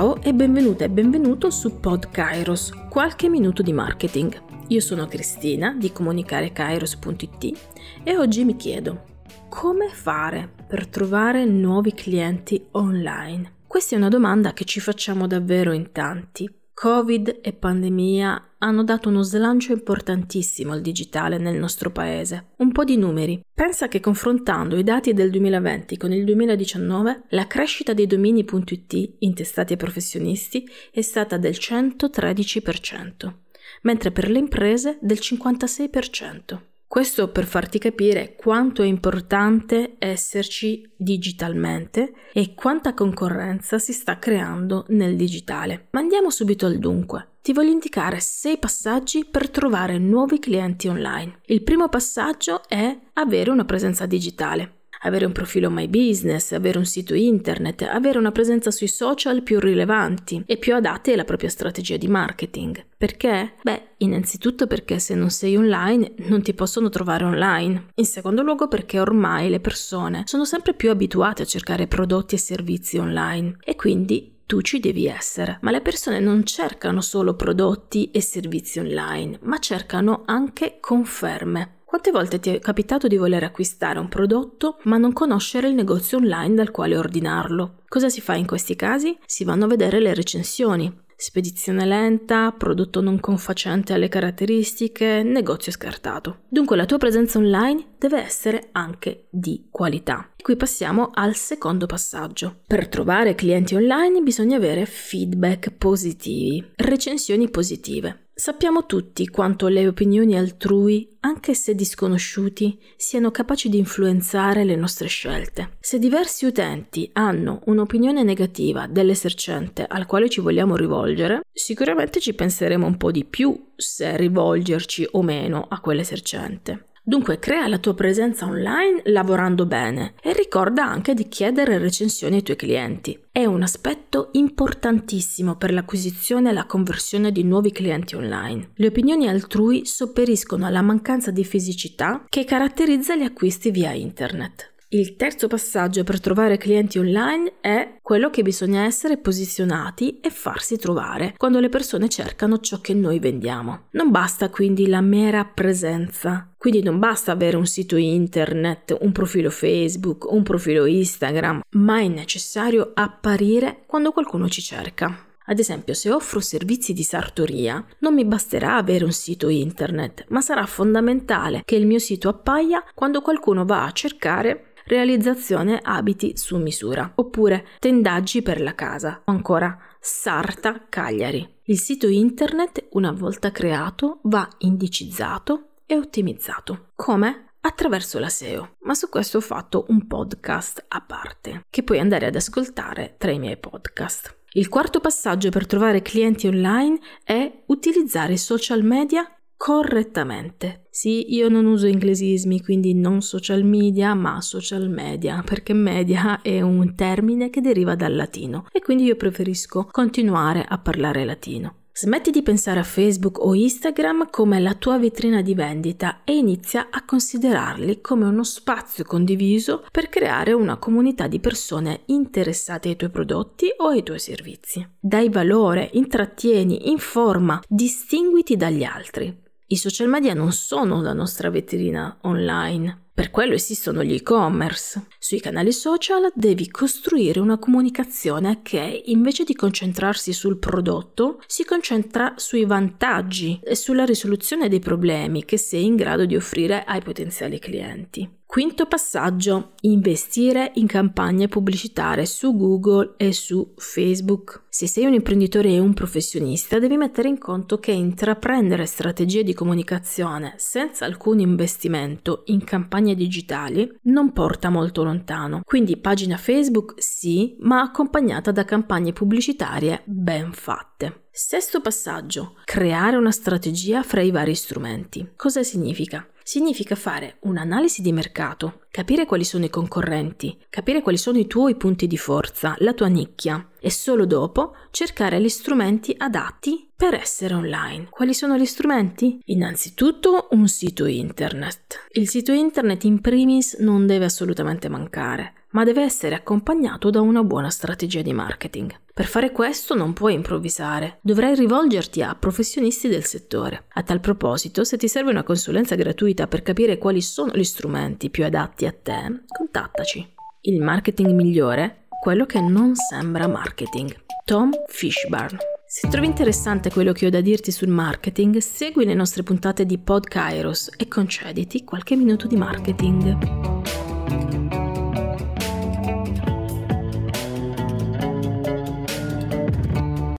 Ciao e benvenuta e benvenuto su Pod Kairos, qualche minuto di marketing. Io sono Cristina di comunicarekairos.it e oggi mi chiedo come fare per trovare nuovi clienti online? Questa è una domanda che ci facciamo davvero in tanti Covid e pandemia hanno dato uno slancio importantissimo al digitale nel nostro paese. Un po' di numeri. Pensa che confrontando i dati del 2020 con il 2019, la crescita dei domini.it intestati ai professionisti è stata del 113%, mentre per le imprese del 56%. Questo per farti capire quanto è importante esserci digitalmente e quanta concorrenza si sta creando nel digitale. Ma andiamo subito al dunque. Ti voglio indicare 6 passaggi per trovare nuovi clienti online. Il primo passaggio è avere una presenza digitale avere un profilo My Business, avere un sito internet, avere una presenza sui social più rilevanti e più adatte alla propria strategia di marketing. Perché? Beh, innanzitutto perché se non sei online non ti possono trovare online. In secondo luogo perché ormai le persone sono sempre più abituate a cercare prodotti e servizi online e quindi tu ci devi essere. Ma le persone non cercano solo prodotti e servizi online, ma cercano anche conferme. Quante volte ti è capitato di voler acquistare un prodotto ma non conoscere il negozio online dal quale ordinarlo? Cosa si fa in questi casi? Si vanno a vedere le recensioni. Spedizione lenta, prodotto non confacente alle caratteristiche, negozio scartato. Dunque la tua presenza online deve essere anche di qualità. Qui passiamo al secondo passaggio. Per trovare clienti online bisogna avere feedback positivi, recensioni positive. Sappiamo tutti quanto le opinioni altrui, anche se disconosciuti, siano capaci di influenzare le nostre scelte. Se diversi utenti hanno un'opinione negativa dell'esercente al quale ci vogliamo rivolgere, sicuramente ci penseremo un po' di più se rivolgerci o meno a quell'esercente. Dunque crea la tua presenza online lavorando bene e ricorda anche di chiedere recensioni ai tuoi clienti. È un aspetto importantissimo per l'acquisizione e la conversione di nuovi clienti online. Le opinioni altrui sopperiscono alla mancanza di fisicità che caratterizza gli acquisti via internet. Il terzo passaggio per trovare clienti online è quello che bisogna essere posizionati e farsi trovare quando le persone cercano ciò che noi vendiamo. Non basta quindi la mera presenza, quindi non basta avere un sito internet, un profilo Facebook, un profilo Instagram, ma è necessario apparire quando qualcuno ci cerca. Ad esempio, se offro servizi di sartoria, non mi basterà avere un sito internet, ma sarà fondamentale che il mio sito appaia quando qualcuno va a cercare realizzazione abiti su misura, oppure tendaggi per la casa, o ancora Sarta Cagliari. Il sito internet, una volta creato, va indicizzato e ottimizzato. Come? Attraverso la SEO. Ma su questo ho fatto un podcast a parte, che puoi andare ad ascoltare tra i miei podcast. Il quarto passaggio per trovare clienti online è utilizzare i social media correttamente. Sì, io non uso inglesismi, quindi non social media, ma social media, perché media è un termine che deriva dal latino e quindi io preferisco continuare a parlare latino. Smetti di pensare a Facebook o Instagram come la tua vetrina di vendita e inizia a considerarli come uno spazio condiviso per creare una comunità di persone interessate ai tuoi prodotti o ai tuoi servizi. Dai valore, intrattieni, informa, distinguiti dagli altri. I social media non sono la nostra vetrina online. Per quello esistono gli e-commerce. Sui canali social devi costruire una comunicazione che, invece di concentrarsi sul prodotto, si concentra sui vantaggi e sulla risoluzione dei problemi che sei in grado di offrire ai potenziali clienti. Quinto passaggio, investire in campagne pubblicitarie su Google e su Facebook. Se sei un imprenditore e un professionista, devi mettere in conto che intraprendere strategie di comunicazione senza alcun investimento in campagne digitali non porta molto lontano. Quindi pagina Facebook sì, ma accompagnata da campagne pubblicitarie ben fatte. Sesto passaggio, creare una strategia fra i vari strumenti. Cosa significa? Significa fare un'analisi di mercato, capire quali sono i concorrenti, capire quali sono i tuoi punti di forza, la tua nicchia, e solo dopo cercare gli strumenti adatti per essere online. Quali sono gli strumenti? Innanzitutto un sito internet. Il sito internet in primis non deve assolutamente mancare ma deve essere accompagnato da una buona strategia di marketing. Per fare questo non puoi improvvisare, dovrai rivolgerti a professionisti del settore. A tal proposito, se ti serve una consulenza gratuita per capire quali sono gli strumenti più adatti a te, contattaci. Il marketing migliore? Quello che non sembra marketing. Tom Fishburne. Se trovi interessante quello che ho da dirti sul marketing, segui le nostre puntate di Pod Kairos e concediti qualche minuto di marketing.